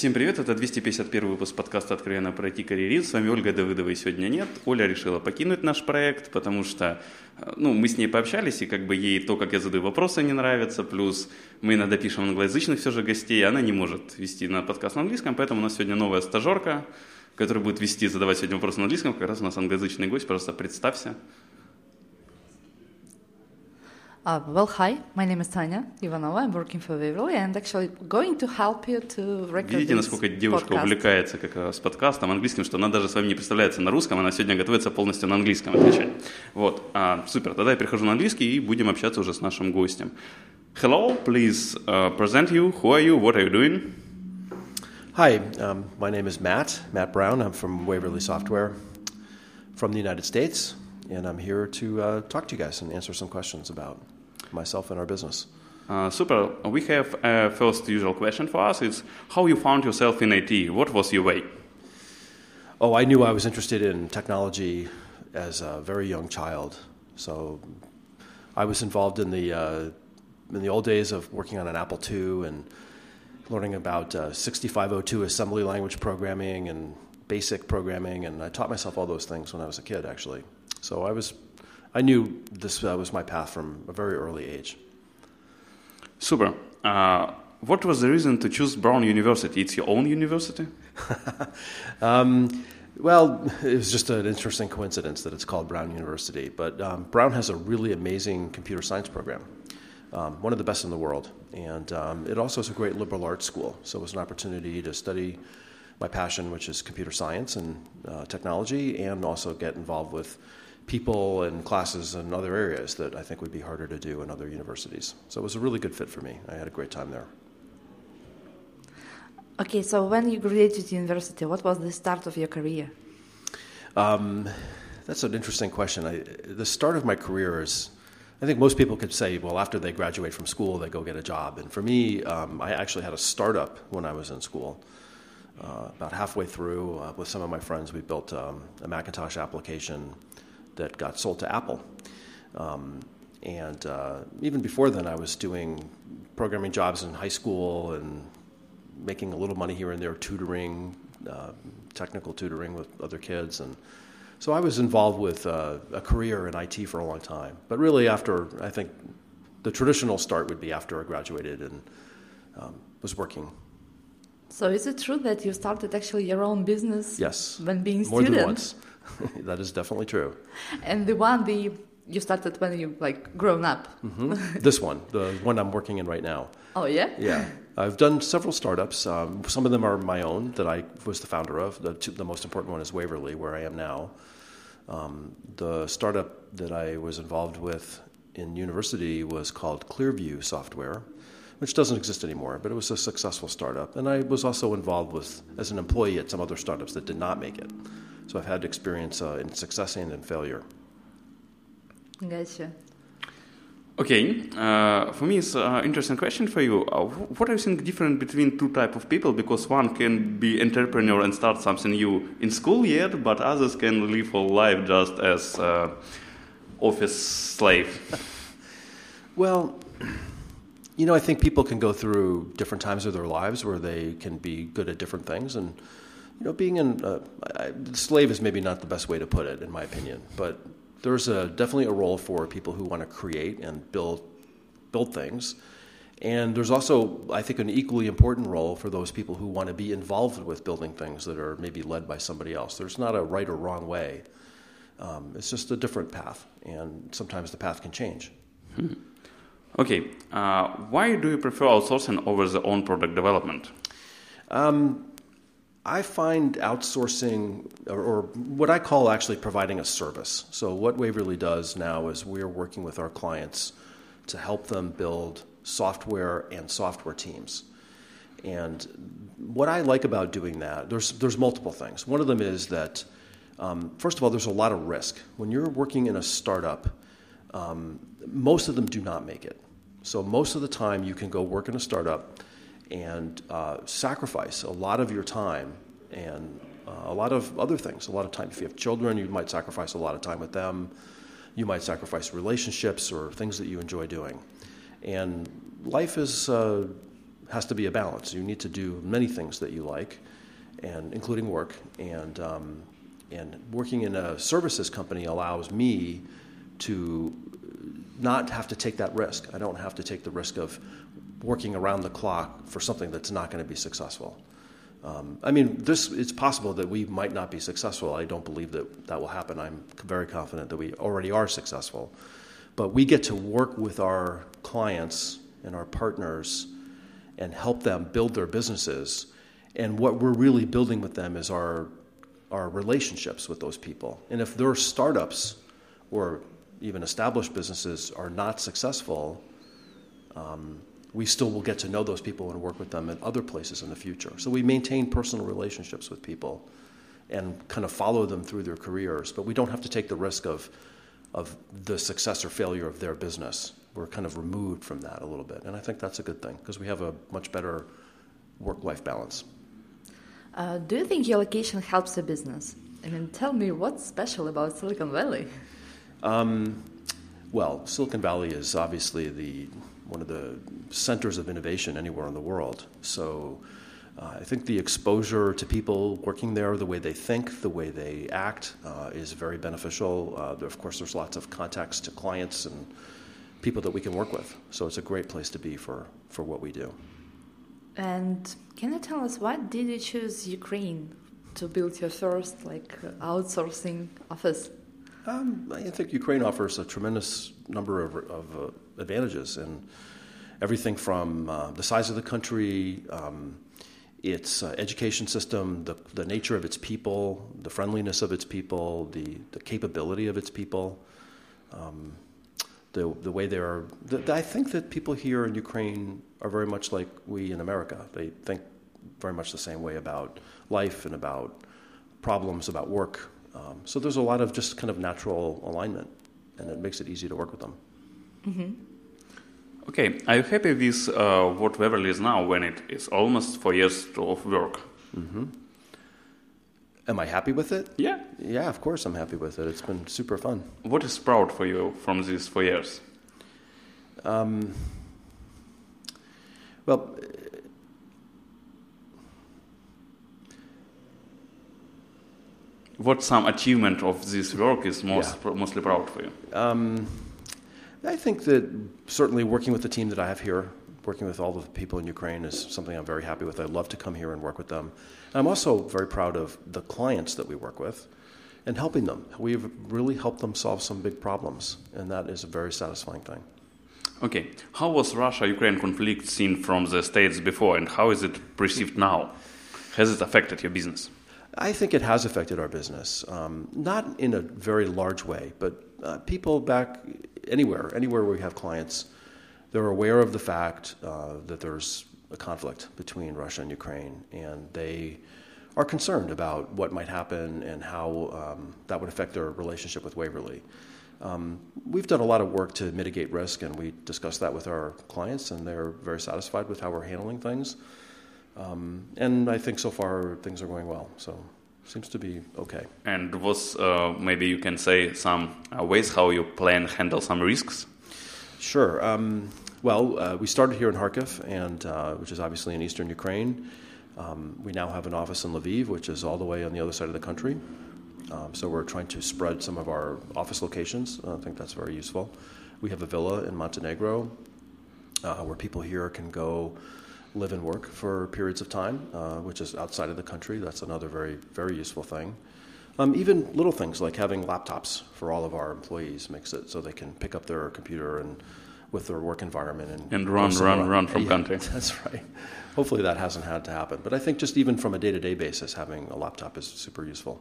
Всем привет, это 251 выпуск подкаста «Откровенно про IT-карьеризм». С вами Ольга Давыдова и сегодня нет. Оля решила покинуть наш проект, потому что э, ну, мы с ней пообщались, и как бы ей то, как я задаю вопросы, не нравится, плюс мы иногда пишем англоязычных все же гостей, она не может вести на подкаст на английском, поэтому у нас сегодня новая стажерка, которая будет вести, задавать сегодня вопросы на английском, как раз у нас англоязычный гость, пожалуйста, представься. Uh, well, hi, my name is Tanya Ivanova. I'm working for Waverly and actually going to help you to record Видите, this насколько девушка podcast. увлекается как раз подкастом английским, что она даже с вами не представляется на русском, она сегодня готовится полностью на английском отвечать. Вот, а, супер, тогда я перехожу на английский и будем общаться уже с нашим гостем. Hello, please uh, present you. Who are you? What are you doing? Hi, um, my name is Matt, Matt Brown. I'm from Waverly Software from the United States, and I'm here to uh, talk to you guys and answer some questions about myself and our business. Uh, super. We have a first usual question for us. It's how you found yourself in IT. What was your way? Oh, I knew I was interested in technology as a very young child. So I was involved in the, uh, in the old days of working on an Apple II and learning about uh, 6502 assembly language programming and basic programming, and I taught myself all those things when I was a kid, actually. So I was, I knew this uh, was my path from a very early age. Super. Uh, what was the reason to choose Brown University? It's your own university? Um, well, it was just an interesting coincidence that it's called Brown University. But um, Brown has a really amazing computer science program, um, one of the best in the world. And um, it also is a great liberal arts school. So it was an opportunity to study my passion, which is computer science and uh, technology, and also get involved with people and classes in other areas that I think would be harder to do in other universities. So it was a really good fit for me. I had a great time there. Okay, so when you graduated university, what was the start of your career? Um, that's an interesting question. I, the start of my career is, I think most people could say, well, after they graduate from school, they go get a job. And for me, um, I actually had a startup when I was in school. Uh, about halfway through, uh, with some of my friends, we built um, a Macintosh application that got sold to Apple. Um, and uh, even before then, I was doing programming jobs in high school and making a little money here and there, tutoring, uh, technical tutoring with other kids, and so I was involved with uh, a career in IT for a long time. But really, after I think the traditional start would be after I graduated and um, was working. So is it true that you started actually your own business Yes, when being student. more than once. that is definitely true. And the one the you started when you like grown up. hmm this one, the one I'm working in right now. Oh yeah? Yeah, I've done several startups. Um, some of them are my own that I was the founder of. The, two, the most important one is Waverley, where I am now. Um, the startup that I was involved with in university was called Clearview Software, which doesn't exist anymore, but it was a successful startup. And I was also involved with as an employee at some other startups that did not make it. So I've had experience uh, in success and in failure. Gotcha. Okay, uh, for me it's an interesting question for you. Uh, what do you think different between two type of people? Because one can be entrepreneur and start something new in school yet, but others can live whole life just as uh, office slave. Well, you know, I think people can go through different times of their lives where they can be good at different things, and you know, being an uh, I, slave is maybe not the best way to put it, in my opinion. But there's a, definitely a role for people who want to create and build build things, and there's also, I think, an equally important role for those people who want to be involved with building things that are maybe led by somebody else. There's not a right or wrong way. Um, it's just a different path, and sometimes the path can change. Okay, uh, why do you prefer outsourcing over the own product development? Um, I find outsourcing, or, or what I call actually providing a service. So, what Waverley does now is we're working with our clients to help them build software and software teams. And what I like about doing that, there's, there's multiple things. One of them is that, um, first of all, there's a lot of risk. When you're working in a startup, um, most of them do not make it. So most of the time, you can go work in a startup, and uh, sacrifice a lot of your time and uh, a lot of other things. A lot of time. If you have children, you might sacrifice a lot of time with them. You might sacrifice relationships or things that you enjoy doing. And life is, uh, has to be a balance. You need to do many things that you like, and including work. And, um, and working in a services company allows me to not have to take that risk. I don't have to take the risk of working around the clock for something that's not going to be successful. Um, I mean, this it's possible that we might not be successful. I don't believe that that will happen. I'm very confident that we already are successful. But we get to work with our clients and our partners and help them build their businesses. And what we're really building with them is our our relationships with those people. And if they're startups or even established businesses are not successful, um, we still will get to know those people and work with them in other places in the future. So we maintain personal relationships with people and kind of follow them through their careers, but we don't have to take the risk of, of the success or failure of their business. We're kind of removed from that a little bit. And I think that's a good thing because we have a much better work life balance. Uh, do you think your location helps a business? I mean, tell me what's special about Silicon Valley? Um, well, Silicon Valley is obviously the one of the centers of innovation anywhere in the world. So uh, I think the exposure to people working there, the way they think, the way they act, uh, is very beneficial. Uh, of course, there's lots of contacts to clients and people that we can work with. So it's a great place to be for, for what we do. And can you tell us why did you choose Ukraine to build your first like outsourcing office? Um, I think Ukraine offers a tremendous number of, of uh, advantages, and everything from uh, the size of the country, um, its uh, education system, the, the nature of its people, the friendliness of its people, the, the capability of its people, um, the, the way they are. The, I think that people here in Ukraine are very much like we in America. They think very much the same way about life and about problems, about work. Um, so there's a lot of just kind of natural alignment, and it makes it easy to work with them. Mm-hmm. Okay, are you happy with uh, what Waverley is now when it is almost four years of work? Mm-hmm. Am I happy with it? Yeah. Yeah, of course I'm happy with it. It's been super fun. What is proud for you from these four years? Um, well, what some achievement of this work is most Yeah. mostly proud for you? um, I think that certainly working with the team that I have here, working with all the people in Ukraine, is something I'm very happy with. I love to come here and work with them. And I'm also very proud of the clients that we work with and helping them. We've really helped them solve some big problems, and that is a very satisfying thing. Okay, how was Russia-Ukraine conflict seen from the states before, and how is it perceived now? Has it affected your business? I think it has affected our business, um, not in a very large way, but uh, people back anywhere, anywhere where we have clients, they're aware of the fact uh, that there's a conflict between Russia and Ukraine, and they are concerned about what might happen and how um, that would affect their relationship with Waverley. Um, we've done a lot of work to mitigate risk, and we discuss that with our clients, and they're very satisfied with how we're handling things. Um, and I think so far things are going well. So seems to be okay. And was uh, maybe you can say some uh, ways how you plan handle some risks? Sure. Um, well, uh, we started here in Kharkiv, and uh, which is obviously in eastern Ukraine. Um, we now have an office in Lviv, which is all the way on the other side of the country. Um, so we're trying to spread some of our office locations. I think that's very useful. We have a villa in Montenegro uh, where people here can go live and work for periods of time, uh, which is outside of the country. That's another very, very useful thing. Um, even little things like having laptops for all of our employees makes it so they can pick up their computer and with their work environment and, And run, go run, run from Yeah, country. That's right. Hopefully that hasn't had to happen. But I think just even from a day to day basis, having a laptop is super useful.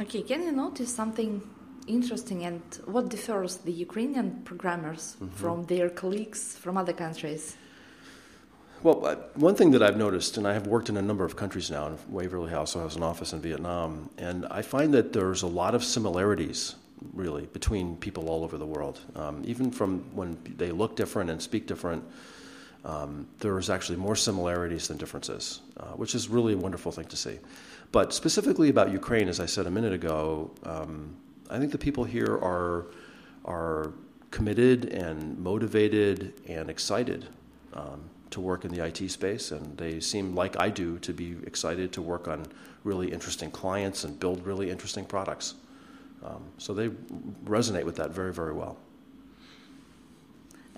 Okay, can you notice something interesting and what differs the Ukrainian programmers from their colleagues from other countries? Well, uh, one thing that I've noticed, and I have worked in a number of countries now, and Waverley also has an office in Vietnam, and I find that there's a lot of similarities really, between people all over the world. Um, even from when they look different and speak different, um, there's actually more similarities than differences, uh, which is really a wonderful thing to see. But specifically about Ukraine, as I said a minute ago, um, I think the people here are are committed and motivated and excited um, to work in the IT space, and they seem like I do to be excited to work on really interesting clients and build really interesting products. Um, so they resonate with that very, very well.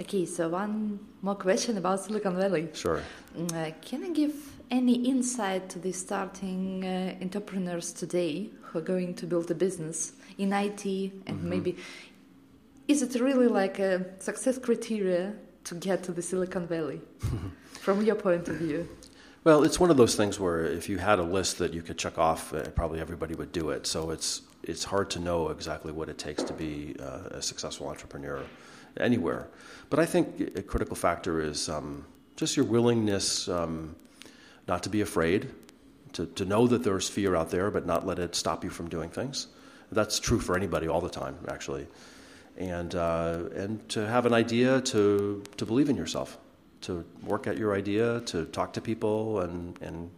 Okay, so one more question about Silicon Valley. Sure. Mm, Uh, can you give any insight to the starting uh, entrepreneurs today who are going to build a business in IT and maybe is it really like a success criteria to get to the Silicon Valley from your point of view? Well, it's one of those things where if you had a list that you could check off, uh, probably everybody would do it. So it's it's hard to know exactly what it takes to be uh, a successful entrepreneur anywhere. But I think a critical factor is um, just your willingness um, not to be afraid, to, to know that there's fear out there, but not let it stop you from doing things. That's true for anybody all the time, actually. And uh, and to have an idea, to to believe in yourself to work at your idea, to talk to people, and and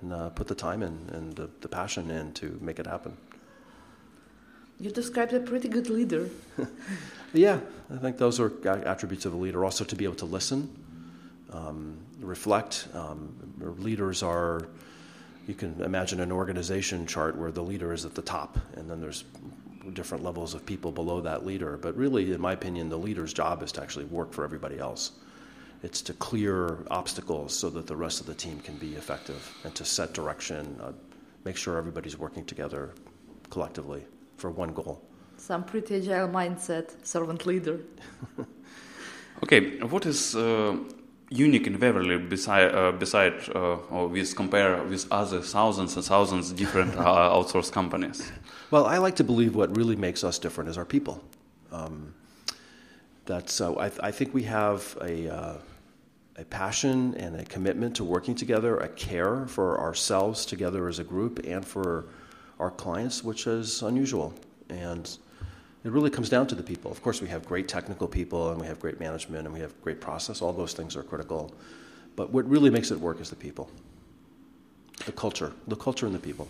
and uh, put the time in and the, the passion in to make it happen. You described a pretty good leader. Yeah, I think those are attributes of a leader. Also, to be able to listen, um, reflect. Um, leaders are. You can imagine an organization chart where the leader is at the top, and then there's different levels of people below that leader. But really, in my opinion, the leader's job is to actually work for everybody else. It's to clear obstacles so that the rest of the team can be effective and to set direction, uh, make sure everybody's working together collectively for one goal. Some pretty agile mindset, servant leader. Okay, what is uh, unique in Waverley beside uh, beside uh, or with compare with other thousands and thousands different uh, outsourced companies? Well, I like to believe what really makes us different is our people. Um, that's uh, I, I think we have a uh, a passion and a commitment to working together, a care for ourselves together as a group, and for our clients, which is unusual. And it really comes down to the people. Of course, we have great technical people, and we have great management, and we have great process. All those things are critical. But what really makes it work is the people, the culture, the culture and the people.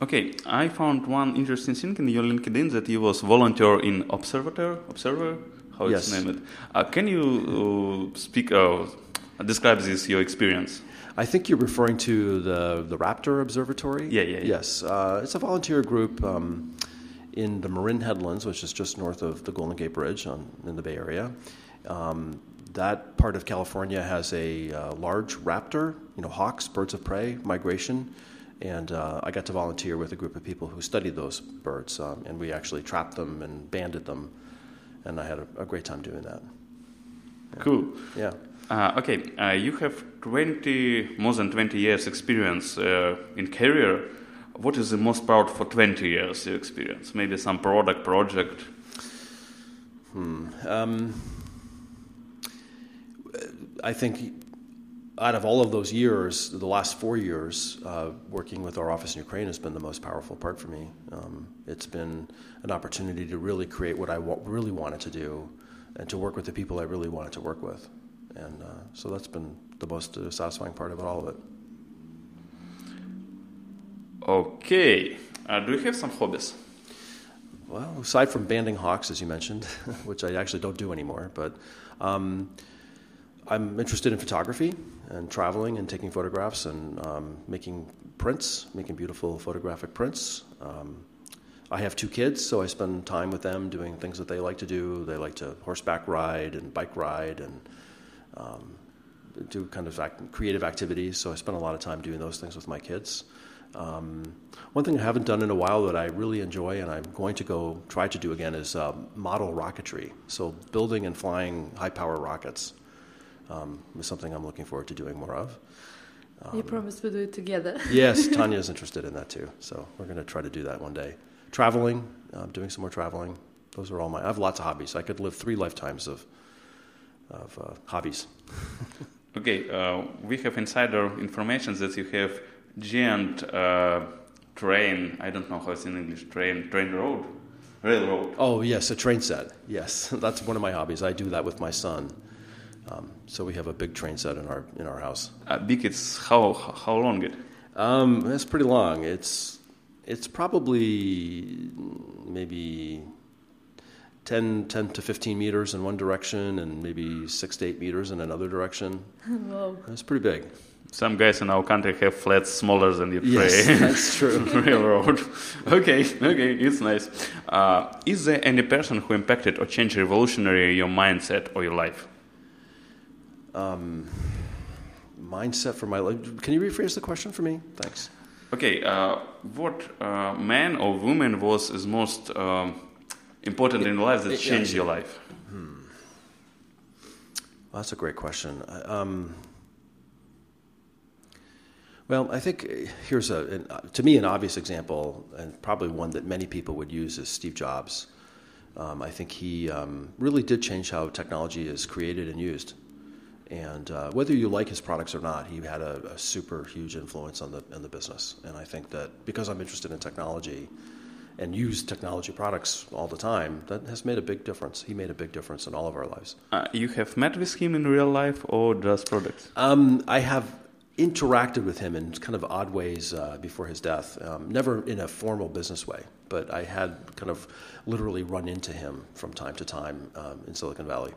Okay, I found one interesting thing in your LinkedIn that you was volunteer in Observator, Observer, how it's named. Uh, can you uh, speak, uh, describe this your experience? I think you're referring to the the Raptor Observatory. Yeah, yeah, yeah. Yes, uh, it's a volunteer group um, in the Marin Headlands, which is just north of the Golden Gate Bridge on, in the Bay Area. Um, that part of California has a uh, large raptor, you know, hawks, birds of prey migration, and uh, I got to volunteer with a group of people who studied those birds, um, and we actually trapped them and banded them, and I had a, a great time doing that. Cool. Yeah. Uh, okay, uh, you have 20, more than 20 years experience uh, in career. What is the most proud for 20 years your experience? Maybe some product, project? Um, I think out of all of those years, the last four years, uh, working with our office in Ukraine has been the most powerful part for me. Um, it's been an opportunity to really create what I really wanted to do and to work with the people I really wanted to work with. And uh, so that's been the most uh, satisfying part about all of it. Okay. Uh, do you have some hobbies? Well, aside from banding hawks, as you mentioned, which I actually don't do anymore, but um, I'm interested in photography and traveling and taking photographs and um, making prints, making beautiful photographic prints. Um, I have two kids, so I spend time with them doing things that they like to do. They like to horseback ride and bike ride and um, do kind of act- creative activities. So I spend a lot of time doing those things with my kids. Um, one thing I haven't done in a while that I really enjoy and I'm going to go try to do again is uh, model rocketry. So building and flying high power rockets um, is something I'm looking forward to doing more of. you promised we'd do it together. Yes, Tanya's interested in that too. So we're going to try to do that one day. Traveling, uh, doing some more traveling. Those are all my. I have lots of hobbies. I could live three lifetimes of of uh, hobbies. Okay, uh, we have insider information that you have giant uh, train, I don't know how it's in English, train, train road railroad. Oh yes, a train set. Yes, that's one of my hobbies. I do that with my son. Um, so we have a big train set in our in our house. Uh, big. It's how how long it? Um, it's pretty long. It's it's probably maybe 10, 10 to 15 meters in one direction and maybe 6 to 8 meters in another direction. Wow. It's pretty big. Some guys in our country have flats smaller than the Yes, that's true. railroad. Okay, okay, it's nice. Uh, is there any person who impacted or changed revolutionary your mindset or your life? Um, Mindset for my life. Can you rephrase the question for me? Thanks. Okay, uh, what uh, man or woman was is most um, important in your life that Yeah, changed your life? Well, that's a great question. Um, well, I think uh, here's a, an, uh, to me, an obvious example, and probably one that many people would use is Steve Jobs. Um, I think he um, really did change how technology is created and used. And uh, whether you like his products or not, he had a, a super huge influence on the, on the business. And I think that because I'm interested in technology and use technology products all the time, that has made a big difference. He made a big difference in all of our lives. Uh, you have met with him in real life or just products? Um, I have interacted with him in kind of odd ways uh, before his death. Um, never in a formal business way, but I had kind of literally run into him from time to time um, in Silicon Valley.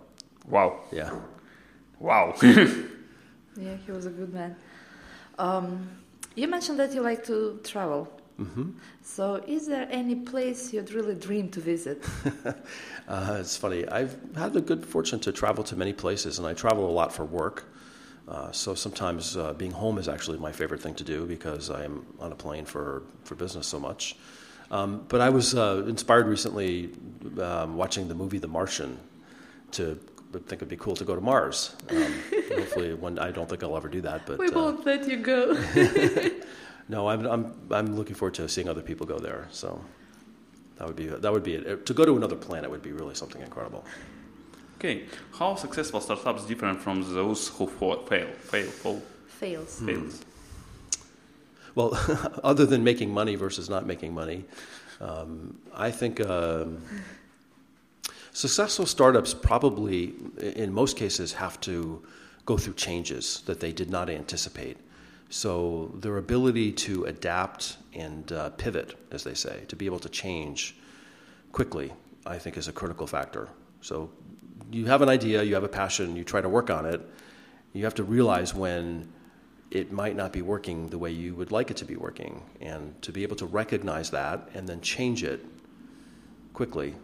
Wow, Yeah. wow. Yeah, he was a good man. Um, you mentioned that you like to travel. Mm-hmm. So, is there any place you'd really dream to visit? Uh, it's funny. I've had the good fortune to travel to many places, and I travel a lot for work. Uh, so sometimes uh, being home is actually my favorite thing to do because I am on a plane for, for business so much. Um, but I was uh, inspired recently um, watching the movie The Martian to think it'd be cool to go to Mars. Um, hopefully, one I don't think I'll ever do that, but we uh, won't let you go. no, I'm, I'm I'm looking forward to seeing other people go there. So that would be that would be it. To go to another planet would be really something incredible. Okay, how successful startups different from those who fa- fail, fail, fall, Fails. fails? Well, other than making money versus not making money, um, I think um, successful startups probably, in most cases, have to go through changes that they did not anticipate. So their ability to adapt and uh, pivot, as they say, to be able to change quickly, I think is a critical factor. So you have an idea, you have a passion, you try to work on it. You have to realize when it might not be working the way you would like it to be working, and to be able to recognize that and then change it quickly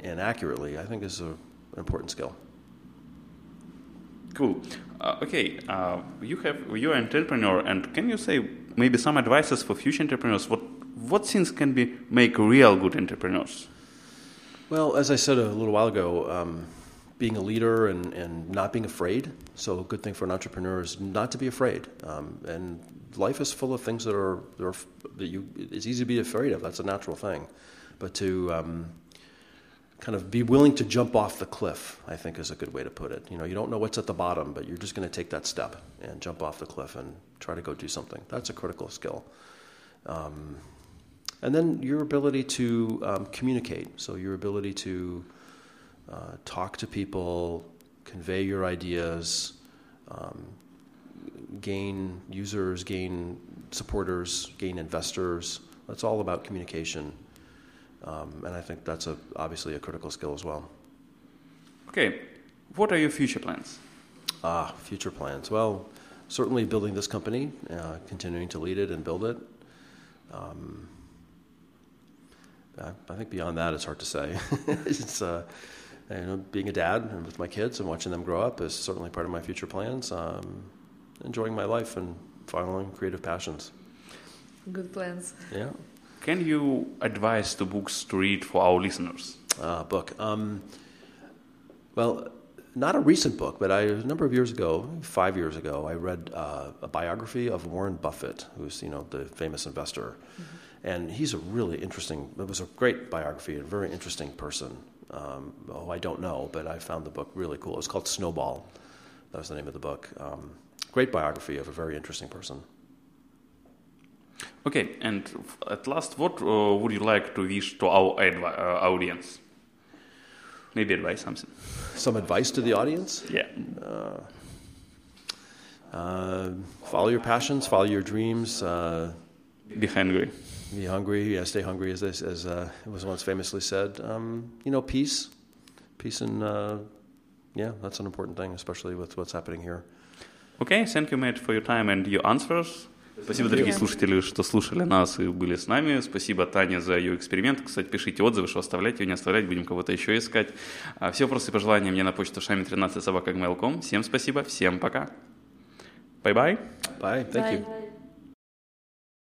and accurately, I think is a, an important skill. Cool. Uh, okay, uh, you have you're an entrepreneur, and can you say maybe some advices for future entrepreneurs? What what things can be make real good entrepreneurs? Well, as I said a little while ago, um, being a leader and, and not being afraid. So, a good thing for an entrepreneur is not to be afraid. Um, and life is full of things that are, that are that you. It's easy to be afraid of. That's a natural thing, but to um, kind of be willing to jump off the cliff, I think, is a good way to put it. You know, you don't know what's at the bottom, but you're just going to take that step and jump off the cliff and try to go do something. That's a critical skill. Um, and then your ability to um, communicate. So your ability to uh, talk to people, convey your ideas, um, gain users, gain supporters, gain investors. That's all about communication. Um, and I think that's a, obviously a critical skill as well. Okay, what are your future plans? Ah, future plans. Well, certainly building this company, uh, continuing to lead it and build it. Um, I, I think beyond that, it's hard to say. it's uh, you know, being a dad and with my kids and watching them grow up is certainly part of my future plans. Um, enjoying my life and following creative passions. Good plans. Yeah. Can you advise the books to read for our listeners? uh, book. Um, well, not a recent book, but I, a number of years ago, five years ago, I read uh, a biography of Warren Buffett, who's you know the famous investor, and he's a really interesting. It was a great biography, a very interesting person. Um, oh, I don't know, but I found the book really cool. It was called Snowball. That was the name of the book. Um, great biography of a very interesting person. Okay, and at last, what uh, would you like to wish to our advi- uh, audience? Maybe advice something. Some advice to the audience? Yeah. Uh, follow your passions, follow your dreams. Uh, Be hungry. Be hungry. Yeah, stay hungry, as this, as uh, it was once famously said. Um, you know, peace, peace, and uh, yeah, that's an important thing, especially with what's happening here. Okay, thank you, Matt, for your time and your answers. Спасибо, дорогие слушатели, что слушали нас и были с нами. Спасибо Тане за ее эксперимент. Кстати, пишите отзывы, что оставлять ее, не оставлять, будем кого-то еще искать. А Все вопросы и пожелания мне на почту шами 13 собака Всем спасибо, всем пока. Bye-bye. Bye. Thank you. Bye.